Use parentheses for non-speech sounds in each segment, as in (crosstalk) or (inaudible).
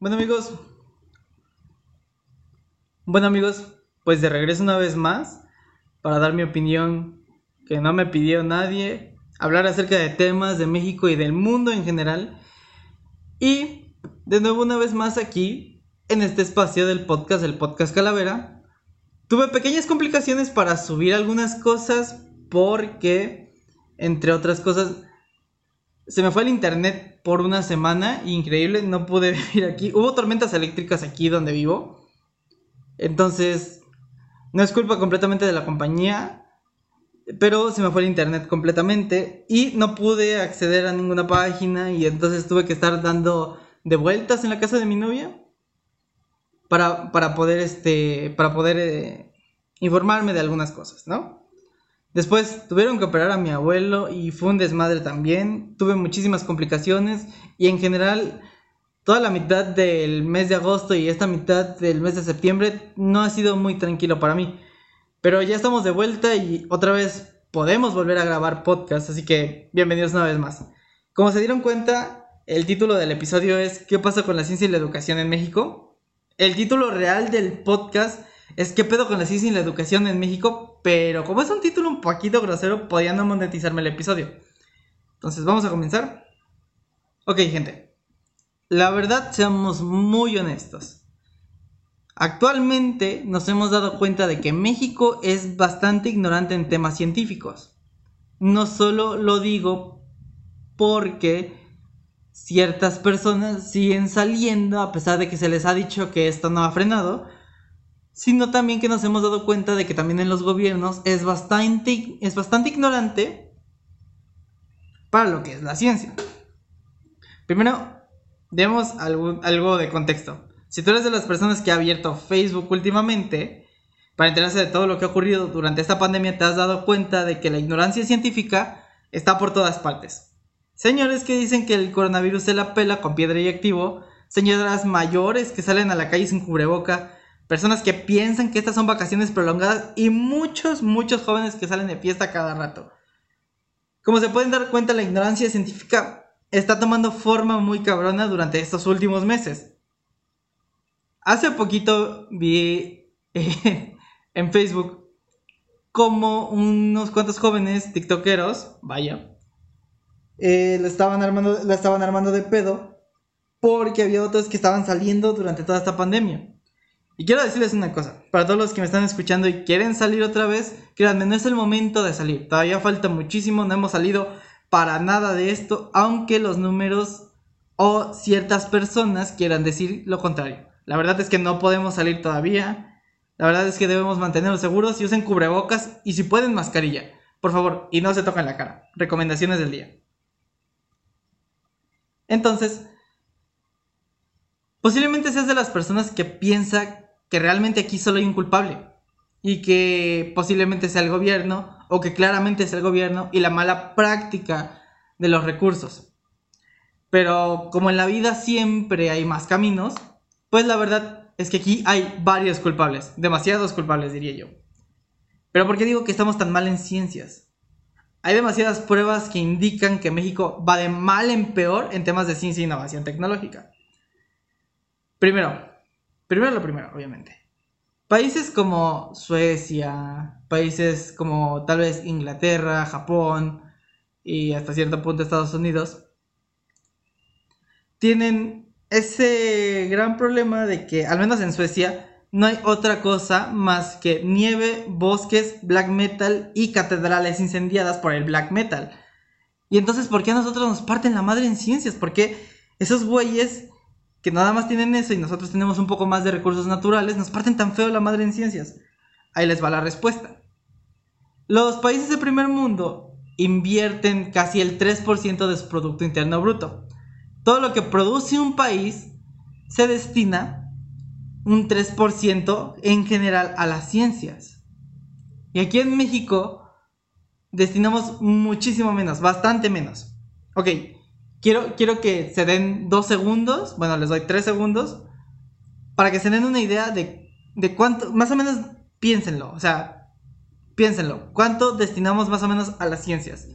Bueno amigos, bueno amigos, pues de regreso una vez más para dar mi opinión que no me pidió nadie, hablar acerca de temas de México y del mundo en general. Y de nuevo una vez más aquí, en este espacio del podcast, el podcast Calavera, tuve pequeñas complicaciones para subir algunas cosas porque, entre otras cosas, se me fue el internet por una semana, increíble, no pude (laughs) vivir aquí. Hubo tormentas eléctricas aquí donde vivo. Entonces, no es culpa completamente de la compañía, pero se me fue el internet completamente y no pude acceder a ninguna página y entonces tuve que estar dando de vueltas en la casa de mi novia para, para poder, este, para poder eh, informarme de algunas cosas, ¿no? Después tuvieron que operar a mi abuelo y fue un desmadre también. Tuve muchísimas complicaciones y en general toda la mitad del mes de agosto y esta mitad del mes de septiembre no ha sido muy tranquilo para mí. Pero ya estamos de vuelta y otra vez podemos volver a grabar podcast, así que bienvenidos una vez más. Como se dieron cuenta, el título del episodio es ¿Qué pasa con la ciencia y la educación en México? El título real del podcast es ¿Qué pedo con la ciencia y la educación en México? Pero como es un título un poquito grosero, podía no monetizarme el episodio. Entonces, vamos a comenzar. Ok, gente. La verdad, seamos muy honestos. Actualmente nos hemos dado cuenta de que México es bastante ignorante en temas científicos. No solo lo digo porque ciertas personas siguen saliendo a pesar de que se les ha dicho que esto no ha frenado, sino también que nos hemos dado cuenta de que también en los gobiernos es bastante, es bastante ignorante para lo que es la ciencia. Primero, demos algo, algo de contexto. Si tú eres de las personas que ha abierto Facebook últimamente, para enterarse de todo lo que ha ocurrido durante esta pandemia, te has dado cuenta de que la ignorancia científica está por todas partes. Señores que dicen que el coronavirus se la pela con piedra y activo, señoras mayores que salen a la calle sin cubreboca, personas que piensan que estas son vacaciones prolongadas y muchos, muchos jóvenes que salen de fiesta cada rato. Como se pueden dar cuenta, la ignorancia científica está tomando forma muy cabrona durante estos últimos meses. Hace poquito vi (laughs) en Facebook como unos cuantos jóvenes tiktokeros, vaya, eh, estaban la estaban armando de pedo porque había otros que estaban saliendo durante toda esta pandemia. Y quiero decirles una cosa, para todos los que me están escuchando y quieren salir otra vez, créanme, no es el momento de salir, todavía falta muchísimo, no hemos salido para nada de esto, aunque los números o ciertas personas quieran decir lo contrario. La verdad es que no podemos salir todavía, la verdad es que debemos mantenernos seguros y usen cubrebocas y si pueden mascarilla, por favor, y no se toquen la cara. Recomendaciones del día. Entonces, posiblemente seas de las personas que piensa que realmente aquí solo hay un culpable y que posiblemente sea el gobierno o que claramente es el gobierno y la mala práctica de los recursos. Pero como en la vida siempre hay más caminos, pues la verdad es que aquí hay varios culpables, demasiados culpables diría yo. Pero ¿por qué digo que estamos tan mal en ciencias? Hay demasiadas pruebas que indican que México va de mal en peor en temas de ciencia e innovación tecnológica. Primero, Primero lo primero, obviamente. Países como Suecia, países como tal vez Inglaterra, Japón y hasta cierto punto Estados Unidos, tienen ese gran problema de que, al menos en Suecia, no hay otra cosa más que nieve, bosques, black metal y catedrales incendiadas por el black metal. Y entonces, ¿por qué a nosotros nos parten la madre en ciencias? ¿Por qué esos güeyes que nada más tienen eso y nosotros tenemos un poco más de recursos naturales, nos parten tan feo la madre en ciencias. Ahí les va la respuesta. Los países de primer mundo invierten casi el 3% de su Producto Interno Bruto. Todo lo que produce un país se destina un 3% en general a las ciencias. Y aquí en México destinamos muchísimo menos, bastante menos. Ok, Quiero, quiero que se den dos segundos, bueno, les doy tres segundos, para que se den una idea de, de cuánto, más o menos piénsenlo, o sea, piénsenlo, cuánto destinamos más o menos a las ciencias.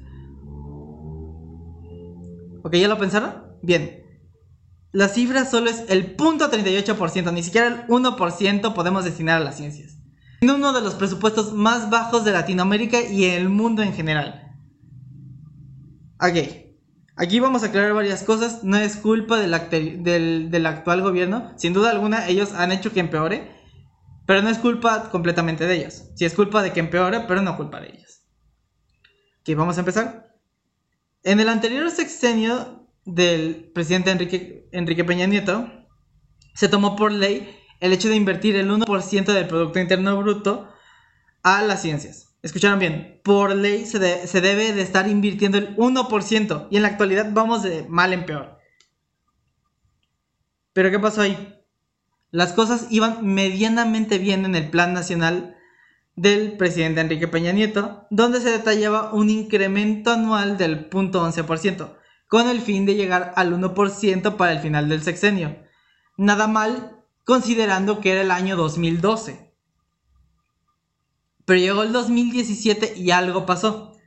Ok, ¿ya lo pensaron? Bien. la cifra solo es el 0.38%, ni siquiera el 1% podemos destinar a las ciencias. En uno de los presupuestos más bajos de Latinoamérica y el mundo en general. Ok, aquí vamos a aclarar varias cosas. No es culpa del, actual gobierno. Sin duda alguna, ellos han hecho que empeore. Pero no es culpa completamente de ellos. Sí es culpa de que empeore, pero no culpa de ellos. Ok, vamos a empezar. En el anterior sexenio del presidente Enrique, Enrique Peña Nieto, se tomó por ley el hecho de invertir el 1% del Producto Interno Bruto a las ciencias. Escucharon bien, por ley se, debe de estar invirtiendo el 1% y en la actualidad vamos de mal en peor. Pero ¿qué pasó ahí? Las cosas iban medianamente bien en el Plan Nacional del presidente Enrique Peña Nieto, donde se detallaba un incremento anual del 0.11%, con el fin de llegar al 1% para el final del sexenio. Nada mal considerando que era el año 2012. Pero llegó el 2017 y algo pasó.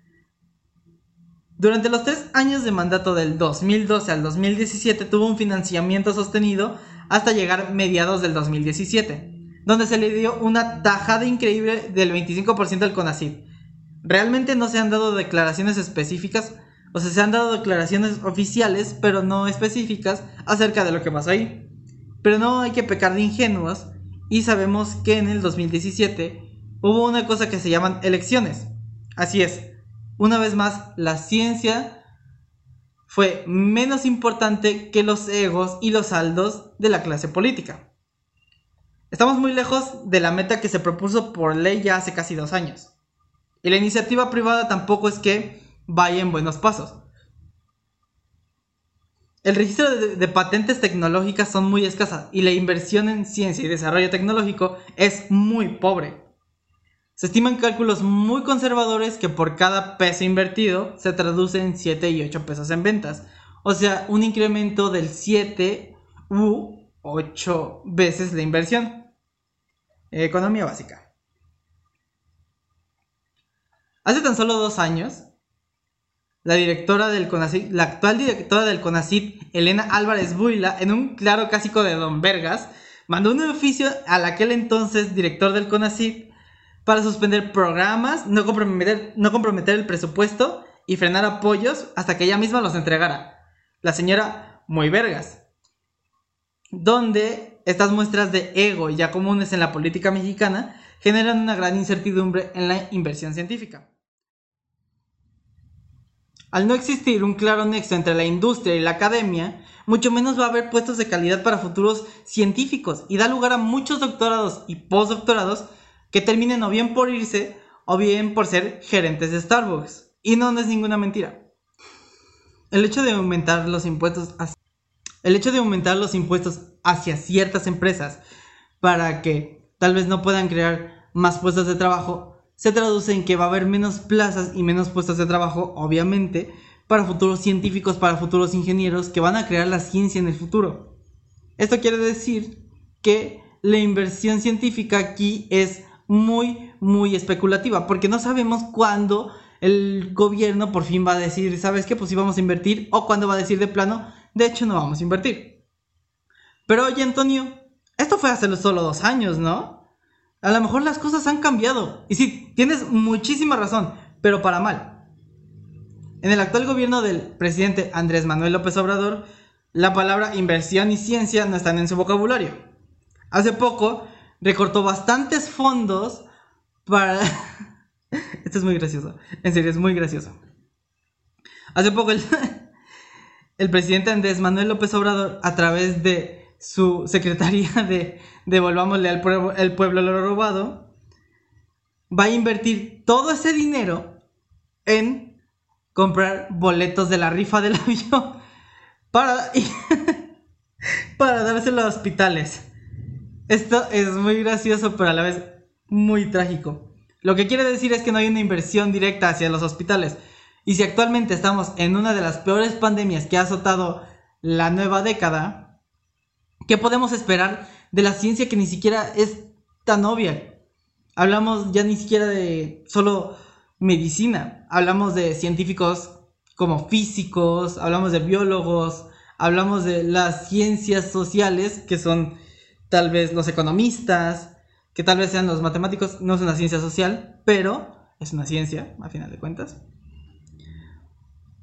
Durante los tres años de mandato del 2012 al 2017 tuvo un financiamiento sostenido hasta llegar mediados del 2017 donde se le dio una tajada increíble del 25% al CONACYT. Realmente no se han dado declaraciones específicas, o sea, se han dado declaraciones oficiales, pero no específicas acerca de lo que pasó ahí. Pero no hay que pecar de ingenuos y sabemos que en el 2017 hubo una cosa que se llaman elecciones. Así es, una vez más, la ciencia fue menos importante que los egos y los saldos de la clase política. Estamos muy lejos de la meta que se propuso por ley ya hace casi dos años. Y la iniciativa privada tampoco es que vaya en buenos pasos. El registro de, patentes tecnológicas son muy escasas y la inversión en ciencia y desarrollo tecnológico es muy pobre. Se estiman cálculos muy conservadores que por cada peso invertido se traduce en 7 y 8 pesos en ventas. O sea, un incremento del 7 u 8 veces la inversión. Economía básica. Hace tan solo dos años, la directora del la actual directora del CONACIT, Elena Álvarez Buila, en un claro cásico de Don Vergas, mandó un oficio al aquel entonces director del CONACIT para suspender programas, no comprometer, no comprometer el presupuesto y frenar apoyos hasta que ella misma los entregara. La señora Muy Vergas donde estas muestras de ego ya comunes en la política mexicana generan una gran incertidumbre en la inversión científica. Al no existir un claro nexo entre la industria y la academia, mucho menos va a haber puestos de calidad para futuros científicos y da lugar a muchos doctorados y postdoctorados que terminen o bien por irse o bien por ser gerentes de Starbucks. Y no, es ninguna mentira. El hecho de aumentar los impuestos el hecho de aumentar los impuestos hacia ciertas empresas para que tal vez no puedan crear más puestos de trabajo se traduce en que va a haber menos plazas y menos puestos de trabajo, obviamente, para futuros científicos, para futuros ingenieros que van a crear la ciencia en el futuro. Esto quiere decir que la inversión científica aquí es muy, muy especulativa, porque no sabemos cuándo el gobierno por fin va a decir, ¿sabes qué? Pues sí vamos a invertir, o cuándo va a decir de plano, de hecho, no vamos a invertir. Pero oye, Antonio, esto fue hace solo dos años, ¿no? A lo mejor las cosas han cambiado. Y sí, tienes muchísima razón, pero para mal. En el actual gobierno del presidente Andrés Manuel López Obrador, la palabra inversión y ciencia no están en su vocabulario. Hace poco recortó bastantes fondos para... (laughs) Esto es muy gracioso. En serio, es muy gracioso. Hace poco el (laughs) el presidente Andrés Manuel López Obrador, a través de su secretaría (laughs) de Devolvámosle al pueblo, el pueblo lo robado, va a invertir todo ese dinero en comprar boletos de la rifa del avión para, para dárselo a hospitales. Esto es muy gracioso, pero a la vez muy trágico. Lo que quiere decir es que no hay una inversión directa hacia los hospitales, y si actualmente estamos en una de las peores pandemias que ha azotado la nueva década, ¿qué podemos esperar de la ciencia que ni siquiera es tan obvia? Hablamos ya ni siquiera de solo medicina, hablamos de científicos como físicos, hablamos de biólogos, hablamos de las ciencias sociales, que son tal vez los economistas, que tal vez sean los matemáticos, no es una ciencia social, pero es una ciencia, a final de cuentas.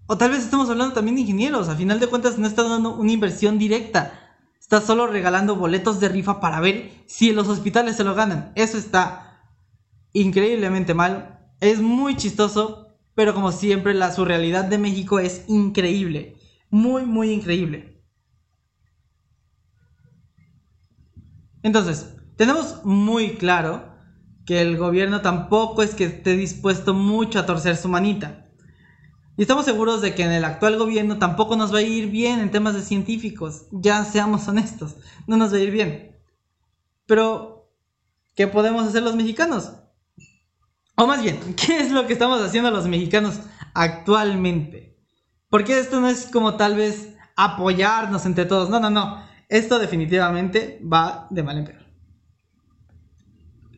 O tal vez estamos hablando también de ingenieros, a final de cuentas no está dando una inversión directa, está solo regalando boletos de rifa para ver si los hospitales se lo ganan. Eso está increíblemente mal, es muy chistoso, pero como siempre la surrealidad de México es increíble, muy, muy increíble. Entonces, tenemos muy claro que el gobierno tampoco es que esté dispuesto mucho a torcer su manita. Y estamos seguros de que en el actual gobierno tampoco nos va a ir bien en temas de científicos. Ya seamos honestos, no nos va a ir bien. Pero, ¿qué podemos hacer los mexicanos? O más bien, (laughs) ¿qué es lo que estamos haciendo los mexicanos actualmente? Porque esto no es como tal vez apoyarnos entre todos. No, no, no. Esto definitivamente va de mal en peor.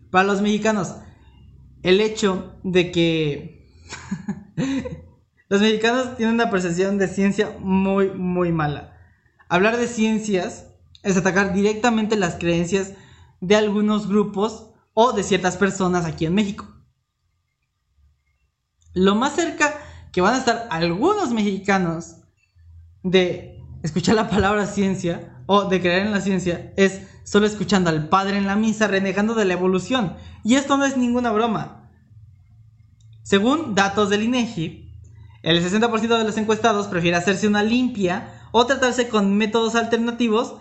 Para los mexicanos, el hecho de que (laughs) los mexicanos tienen una percepción de ciencia muy, muy mala. Hablar de ciencias es atacar directamente las creencias de algunos grupos o de ciertas personas aquí en México. Lo más cerca que van a estar algunos mexicanos de escuchar la palabra ciencia o de creer en la ciencia es solo escuchando al padre en la misa renegando de la evolución. Y esto no es ninguna broma. Según datos del INEGI, el 60% de los encuestados prefiere hacerse una limpia o tratarse con métodos alternativos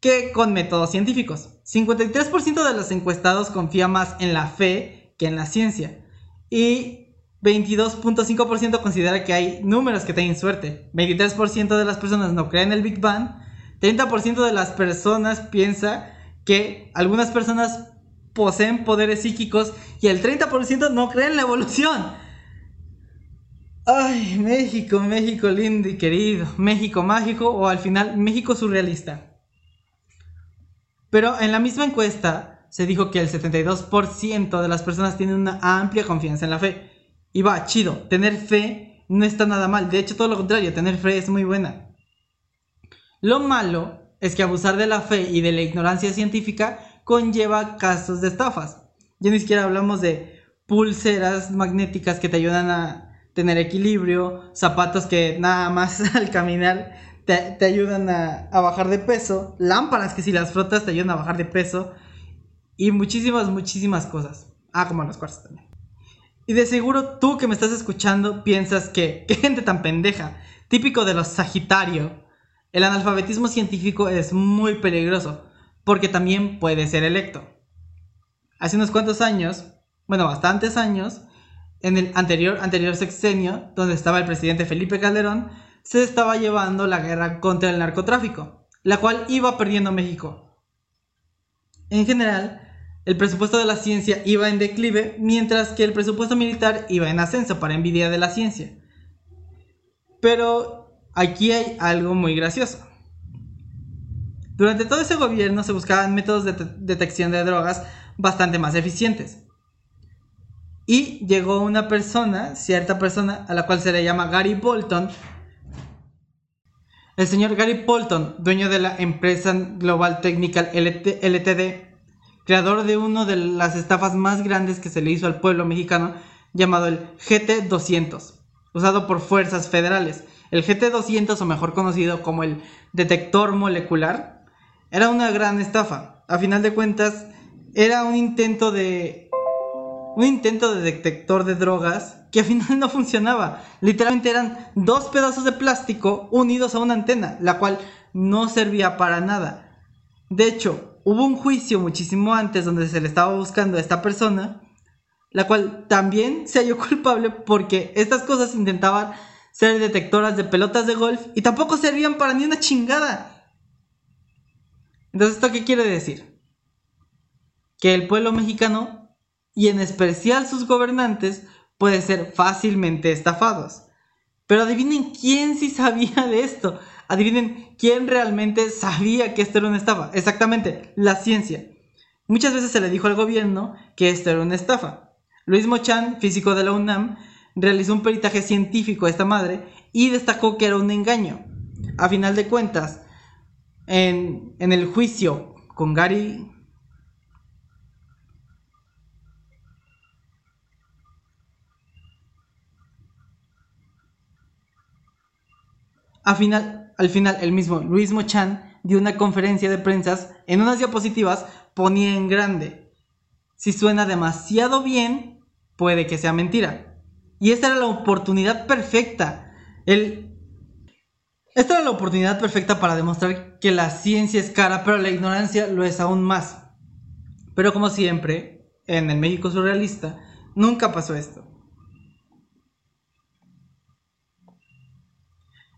que con métodos científicos. 53% de los encuestados confía más en la fe que en la ciencia. Y 22.5% considera que hay números que tienen suerte. 23% de las personas no creen en el Big Bang 30% de las personas piensa que algunas personas poseen poderes psíquicos y el 30% no cree en la evolución. Ay, México, México lindo y querido, México mágico o al final México surrealista. Pero en la misma encuesta se dijo que el 72% de las personas tienen una amplia confianza en la fe. Y va, chido, tener fe no está nada mal, de hecho todo lo contrario, tener fe es muy buena. Lo malo es que abusar de la fe y de la ignorancia científica conlleva casos de estafas. Ya ni siquiera hablamos de pulseras magnéticas que te ayudan a tener equilibrio, zapatos que nada más (laughs) al caminar te, ayudan a, a, bajar de peso, lámparas que si las frotas te ayudan a bajar de peso y muchísimas, muchísimas cosas. Ah, como los cuarzos también. Y de seguro tú que me estás escuchando piensas que, (laughs) qué gente tan pendeja, típico de los Sagitario el analfabetismo científico es muy peligroso porque también puede ser electo. Hace unos cuantos años, bueno, bastantes años, en el anterior, anterior sexenio, donde estaba el presidente Felipe Calderón, se estaba llevando la guerra contra el narcotráfico, la cual iba perdiendo México. En general, el presupuesto de la ciencia iba en declive, mientras que el presupuesto militar iba en ascenso para envidia de la ciencia. Pero aquí hay algo muy gracioso. Durante todo ese gobierno se buscaban métodos de detección de drogas bastante más eficientes. Y llegó una persona, cierta persona, a la cual se le llama Gary Bolton. El señor Gary Bolton, dueño de la empresa Global Technical LTD, creador de una de las estafas más grandes que se le hizo al pueblo mexicano, llamado el GT200, usado por fuerzas federales el GT200, o mejor conocido como el detector molecular, era una gran estafa. A final de cuentas, era un intento de. Un intento de detector de drogas que al final no funcionaba. Literalmente eran dos pedazos de plástico unidos a una antena, la cual no servía para nada. De hecho, hubo un juicio muchísimo antes donde se le estaba buscando a esta persona, la cual también se halló (laughs) culpable porque estas cosas intentaban ser detectoras de pelotas de golf y tampoco servían para ni una chingada. Entonces, ¿esto qué quiere decir? Que el pueblo mexicano, y en especial sus gobernantes, puede ser fácilmente estafados. Pero adivinen quién sí sabía de esto. Adivinen quién realmente sabía que esto era una estafa. Exactamente, la ciencia. Muchas veces se le dijo al gobierno que esto era una estafa. Luis Mochan, físico de la UNAM, realizó un peritaje científico a esta madre y destacó que era un engaño. A final de cuentas, en, en el juicio con Gary Al final, al final, el mismo Luis Mochan dio una conferencia de prensa en unas diapositivas ponía en grande. Si suena demasiado bien, puede que sea mentira. Y esta era la oportunidad perfecta. Esta era la oportunidad perfecta para demostrar que la ciencia es cara, pero la ignorancia lo es aún más. Pero como siempre, en el México surrealista, nunca pasó esto.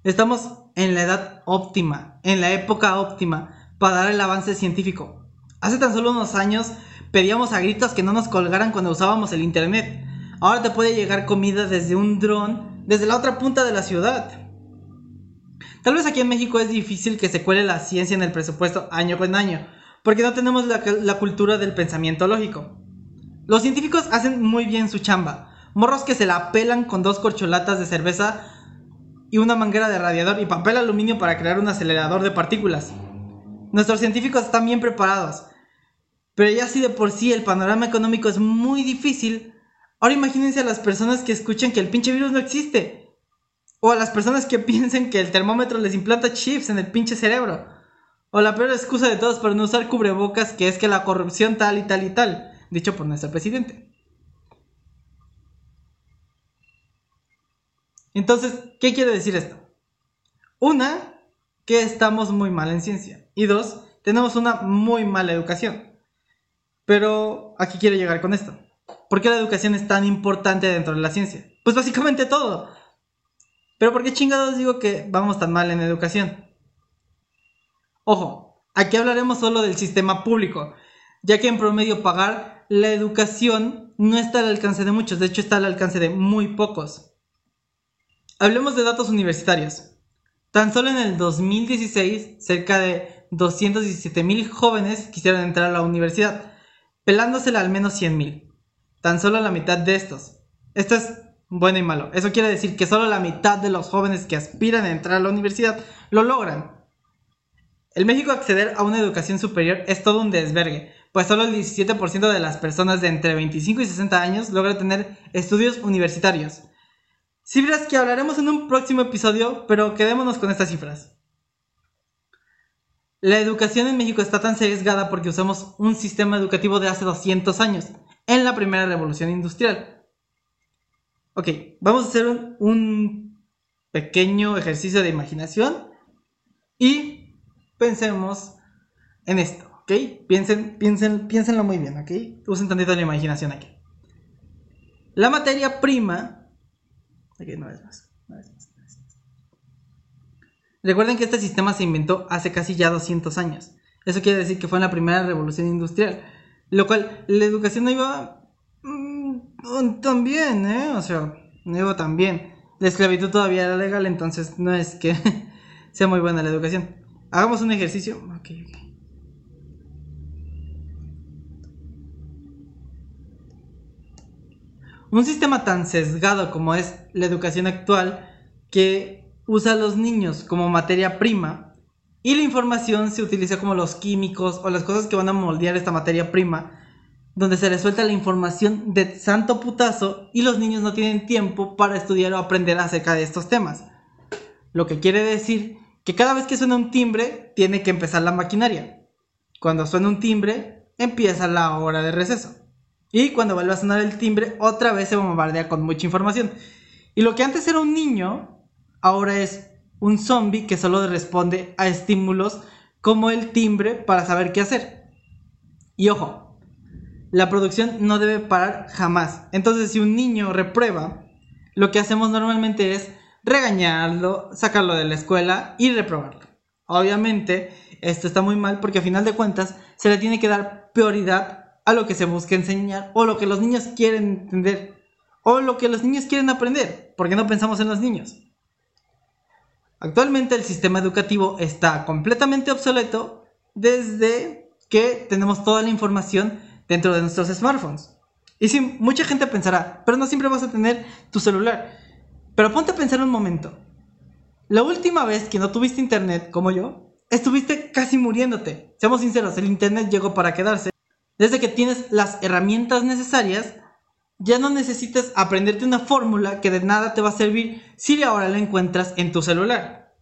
Estamos en la edad óptima, en la época óptima para dar el avance científico. Hace tan solo unos años pedíamos a gritos que no nos colgaran cuando usábamos el internet. Ahora te puede llegar comida desde un dron, desde la otra punta de la ciudad. Tal vez aquí en México es difícil que se cuele la ciencia en el presupuesto año con año, porque no tenemos la, cultura del pensamiento lógico. Los científicos hacen muy bien su chamba. Morros que se la pelan con dos corcholatas de cerveza y una manguera de radiador y papel aluminio para crear un acelerador de partículas. Nuestros científicos están bien preparados, pero ya si de por sí el panorama económico es muy difícil, ahora imagínense a las personas que escuchen que el pinche virus no existe. O a las personas que (laughs) piensen que el termómetro les implanta chips en el pinche cerebro. O la peor excusa de todos para no usar cubrebocas que es que la corrupción tal y tal y tal, dicho por nuestro presidente. Entonces, ¿qué quiere decir esto? Una, que estamos muy mal en ciencia. Y dos, tenemos una muy mala educación. Pero, ¿a qué quiero llegar con esto? ¿Por qué la educación es tan importante dentro de la ciencia? Pues básicamente todo. Pero ¿por qué chingados digo que vamos tan mal en educación? Ojo, aquí hablaremos solo del sistema público, ya que en promedio pagar la educación no está al alcance de muchos, de hecho está al alcance de muy pocos. Hablemos de datos universitarios. Tan solo en el 2016, cerca de 217 mil jóvenes quisieron entrar a la universidad, pelándosela al menos 100 mil. Tan solo la mitad de estos. Esto es bueno y malo. Eso quiere decir que solo la mitad de los jóvenes que aspiran a entrar a la universidad lo logran. En México acceder a una educación superior es todo un desvergue, pues solo el 17% de las personas de entre 25 y 60 años logra tener estudios universitarios. Cifras que hablaremos en un próximo episodio, pero quedémonos con estas cifras. La educación en México está tan sesgada porque usamos un sistema educativo de hace 200 años, en la primera revolución industrial. Ok, vamos a hacer un, pequeño ejercicio de imaginación y pensemos en esto, ¿ok? Piensen, piensen, piénsenlo muy bien, ¿ok? Usen tantito la imaginación aquí. La materia prima Recuerden que este sistema se inventó hace casi ya 200 años. Eso quiere decir que fue en la primera revolución industrial. Lo cual, la educación no iba mm, tan bien, ¿eh? O sea, no iba tan bien. La esclavitud todavía era legal, entonces no es que (laughs) sea muy buena la educación. Hagamos un ejercicio. Ok, ok. Un sistema tan sesgado como es la educación actual, que usa a los niños como materia prima, y la información se utiliza como los químicos o las cosas que van a moldear esta materia prima, donde se les suelta la información de santo putazo y los niños no tienen tiempo para estudiar o aprender acerca de estos temas. Lo que quiere decir que cada vez que suena un timbre, tiene que empezar la maquinaria. Cuando suena un timbre, empieza la hora de receso. Y cuando vuelve a sonar el timbre, otra vez se bombardea con mucha información. Y lo que antes era un niño, ahora es un zombie que solo responde a estímulos como el timbre para saber qué hacer. Y ojo, la producción no debe parar jamás. Entonces, si un niño reprueba, lo que hacemos normalmente es regañarlo, sacarlo de la escuela y reprobarlo. Obviamente, esto está muy mal porque a final de cuentas se le tiene que dar prioridad a lo que se busca enseñar o lo que los niños quieren entender o lo que los niños quieren aprender, porque no pensamos en los niños. Actualmente el sistema educativo está completamente obsoleto desde que tenemos toda la información dentro de nuestros smartphones. Y si mucha gente pensará, pero no siempre vas a tener tu celular. Pero ponte a pensar un momento. La última vez que no tuviste internet, como yo, estuviste casi muriéndote. Seamos sinceros, el internet llegó para quedarse. Desde que tienes las herramientas necesarias, ya no necesitas aprenderte una fórmula que de nada te va a servir si ahora la encuentras en tu celular.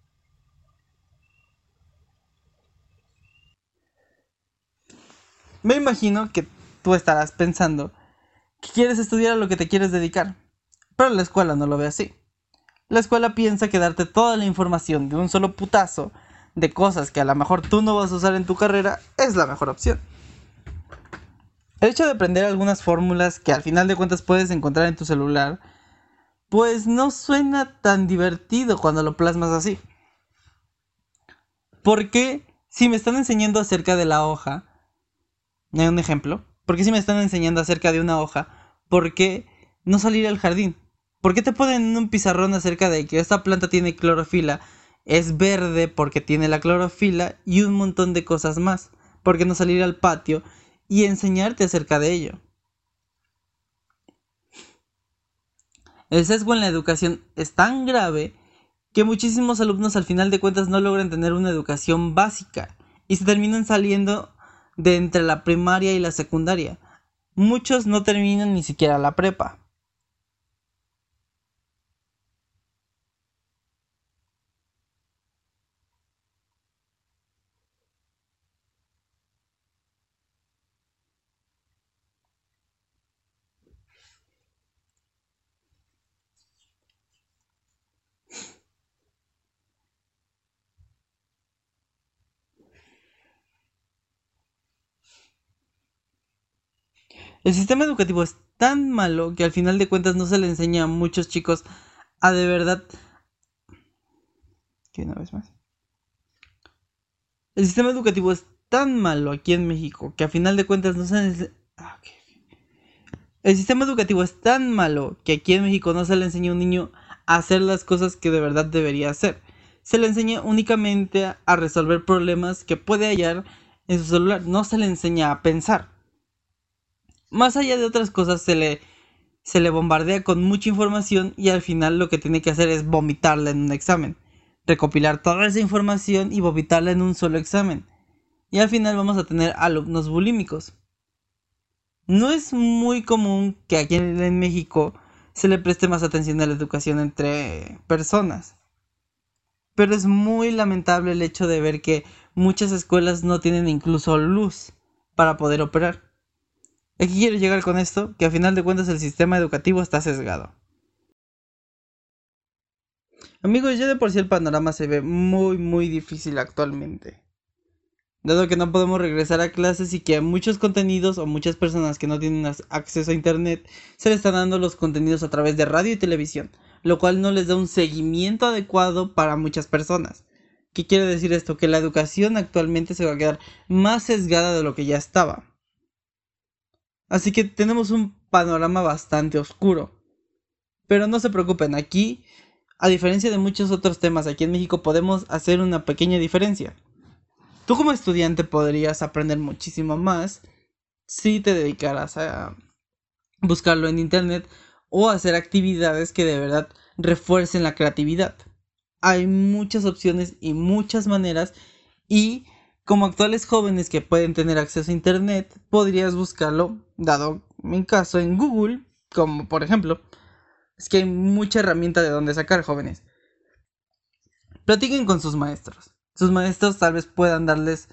Me imagino que tú estarás pensando que quieres estudiar a lo que te quieres dedicar, pero la escuela no lo ve así. La escuela piensa que darte toda la información de un solo putazo de cosas que a lo mejor tú no vas a usar en tu carrera es la mejor opción. El hecho de aprender algunas fórmulas que al final de cuentas puedes encontrar en tu celular, pues no suena tan divertido cuando lo plasmas así. Porque si me están enseñando acerca de la hoja, hay un ejemplo, porque si me están enseñando acerca de una hoja, ¿por qué no salir al jardín? ¿Por qué te ponen en un pizarrón acerca de que esta planta tiene clorofila? Es verde porque tiene la clorofila y un montón de cosas más. ¿Por qué no salir al patio y enseñarte acerca de ello? El sesgo en la educación es tan grave que muchísimos alumnos al final de cuentas no logran tener una educación básica y se terminan saliendo de entre la primaria y la secundaria. Muchos no terminan ni siquiera la prepa. El sistema educativo es tan malo que al final de cuentas no se le enseña a muchos chicos a de verdad... ¿Qué una vez más? El sistema educativo es tan malo aquí en México que al final de cuentas no se le ah, El sistema educativo es tan malo que aquí en México no se le enseña a un niño a hacer las cosas que de verdad debería hacer. Se le enseña únicamente a resolver problemas que puede hallar en su celular. No se le enseña a pensar más allá de otras cosas, se le, se le bombardea con mucha información y al final lo que tiene que hacer es vomitarla en un examen. Recopilar toda esa información y vomitarla en un solo examen. Y al final vamos a tener alumnos bulímicos. No es muy común que aquí en México se le preste más atención a la educación entre personas. Pero es muy lamentable el hecho de ver que muchas escuelas no tienen incluso luz para poder operar. Aquí quiero llegar con esto, que a final de cuentas el sistema educativo está sesgado. Amigos, ya de por sí el panorama se ve muy muy difícil actualmente. Dado que no podemos regresar a clases y que a muchos contenidos o muchas personas que no tienen acceso a internet se les están dando los contenidos a través de radio y televisión, lo cual no les da un seguimiento adecuado para muchas personas. ¿Qué quiere decir esto? Que la educación actualmente se va a quedar más sesgada de lo que ya estaba. Así que tenemos un panorama bastante oscuro. Pero no se preocupen, aquí, a diferencia de muchos otros temas aquí en México, podemos hacer una pequeña diferencia. Tú como estudiante podrías aprender muchísimo más si te dedicaras a buscarlo en internet o hacer actividades que de verdad refuercen la creatividad. Hay muchas opciones y muchas maneras y como actuales jóvenes que pueden tener acceso a Internet, podrías buscarlo, dado mi caso, en Google, como por ejemplo. Es que hay mucha herramienta de donde sacar jóvenes. Platiquen con sus maestros. Sus maestros tal vez puedan darles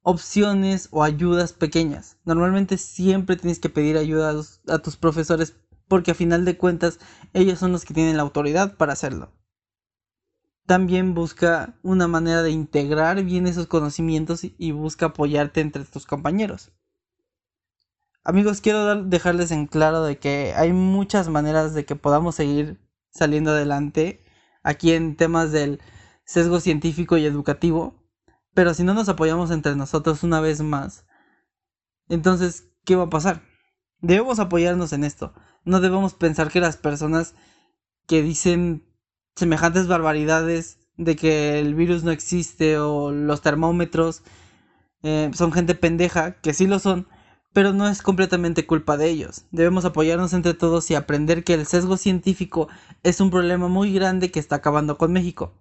opciones o ayudas pequeñas. Normalmente siempre tienes que pedir ayuda a, a tus profesores porque a final de cuentas ellos son los que tienen la autoridad para hacerlo también busca una manera de integrar bien esos conocimientos y busca apoyarte entre tus compañeros. Amigos, quiero dejarles en claro de que hay muchas maneras de que podamos seguir saliendo adelante aquí en temas del sesgo científico y educativo, pero si no nos apoyamos entre nosotros una vez más, entonces, ¿qué va a pasar? Debemos apoyarnos en esto. No debemos pensar que las personas que dicen semejantes barbaridades de que el virus no existe o los termómetros eh, son gente pendeja, que sí lo son, pero no es completamente culpa de ellos. Debemos apoyarnos entre todos y aprender que el sesgo científico es un problema muy grande que está acabando con México.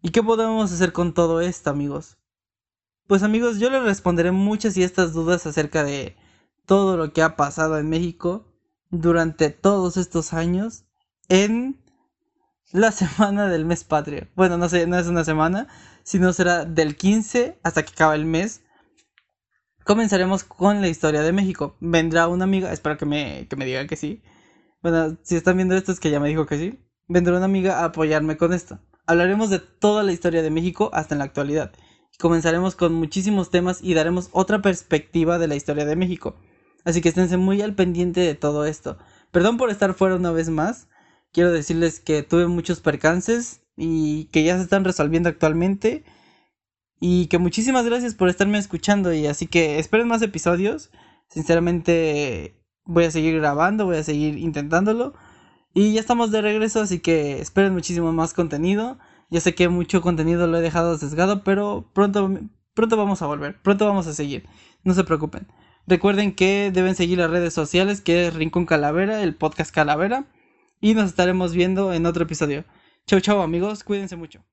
¿Y qué podemos hacer con todo esto, amigos? Pues amigos, yo les responderé muchas y estas dudas acerca de todo lo que ha pasado en México durante todos estos años en la semana del mes patrio. Bueno, no sé, no es una semana, sino será del 15 hasta que acabe el mes. Comenzaremos con la historia de México. Vendrá una amiga, espero que me, que me diga que sí. Bueno, si están viendo esto es que ya me dijo que sí. Vendrá una amiga a apoyarme con esto. Hablaremos de toda la historia de México hasta en la actualidad. Comenzaremos con muchísimos temas y daremos otra perspectiva de la historia de México. Así que esténse muy al pendiente de todo esto. Perdón por estar fuera una vez más. Quiero decirles que tuve muchos percances y que ya se están resolviendo actualmente. Y que muchísimas gracias por estarme escuchando. Y así que esperen más episodios. Sinceramente voy a seguir grabando, voy a seguir intentándolo. Y ya estamos de regreso, así que esperen muchísimo más contenido. Ya sé que mucho contenido lo he dejado sesgado, pero pronto, pronto vamos a volver, pronto vamos a seguir. No se preocupen. Recuerden que deben seguir las redes sociales, que es Rincón Calavera, el podcast Calavera. Y nos estaremos viendo en otro episodio. Chau, chau amigos, cuídense mucho.